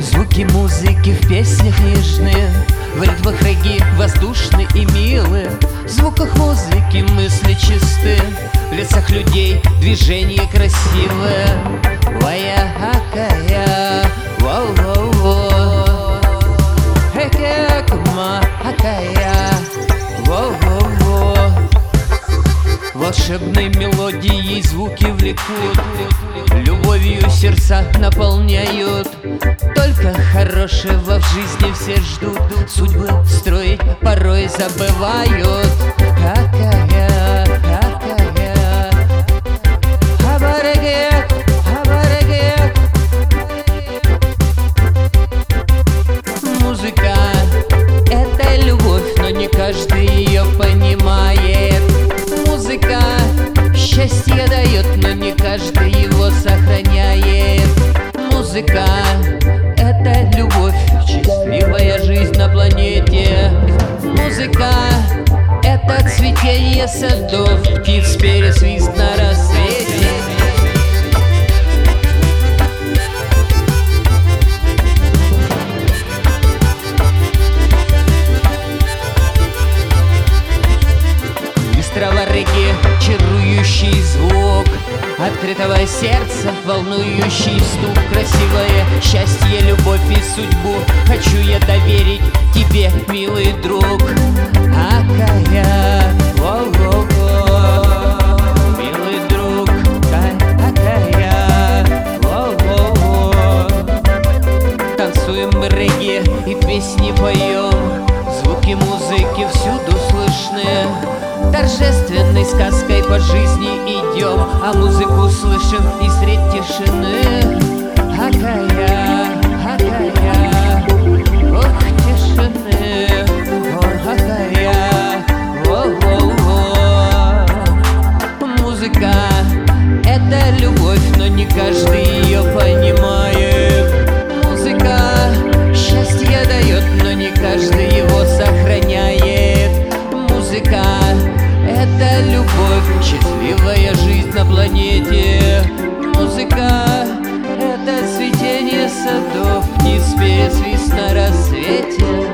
Звуки музыки в песнях нежные В ритмах регги воздушны и движение красивое. Вая акая, воу-воу-воу. Экекма акая, воу-воу-воу. Волшебной мелодией звуки влекут. Любовью сердца наполняют. Только хорошего в жизни все ждут. Судьбы строить порой забывают. Какая, Музыка — это любовь, но не каждый ее понимает. Музыка счастье дает, но не каждый его сохраняет. Музыка — это любовь, счастливая жизнь на планете. Музыка — это цветение садов, птиц пересвист на рассвете Открытого сердца, волнующий стук Красивое счастье, любовь и судьбу. Хочу я доверить тебе, милый друг. Акая, во-во-во. Милый друг, ка- акая, во-во-во. Танцуем регги и песни поем. Звуки музыки всюду слышны Торжественной сказкой по жизни идем А музыку слышим и средь тишины Акая, цветение садов, птиц пересвист на рассвете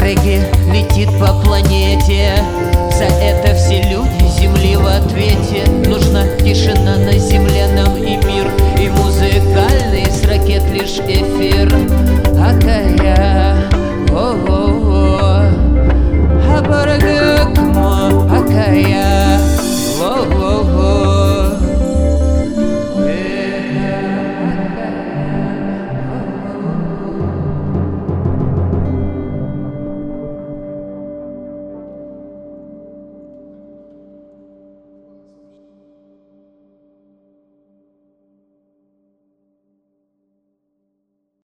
Регги летит по планете. За это все люди Земли в ответе. Нужна тишина на земле нам и мир.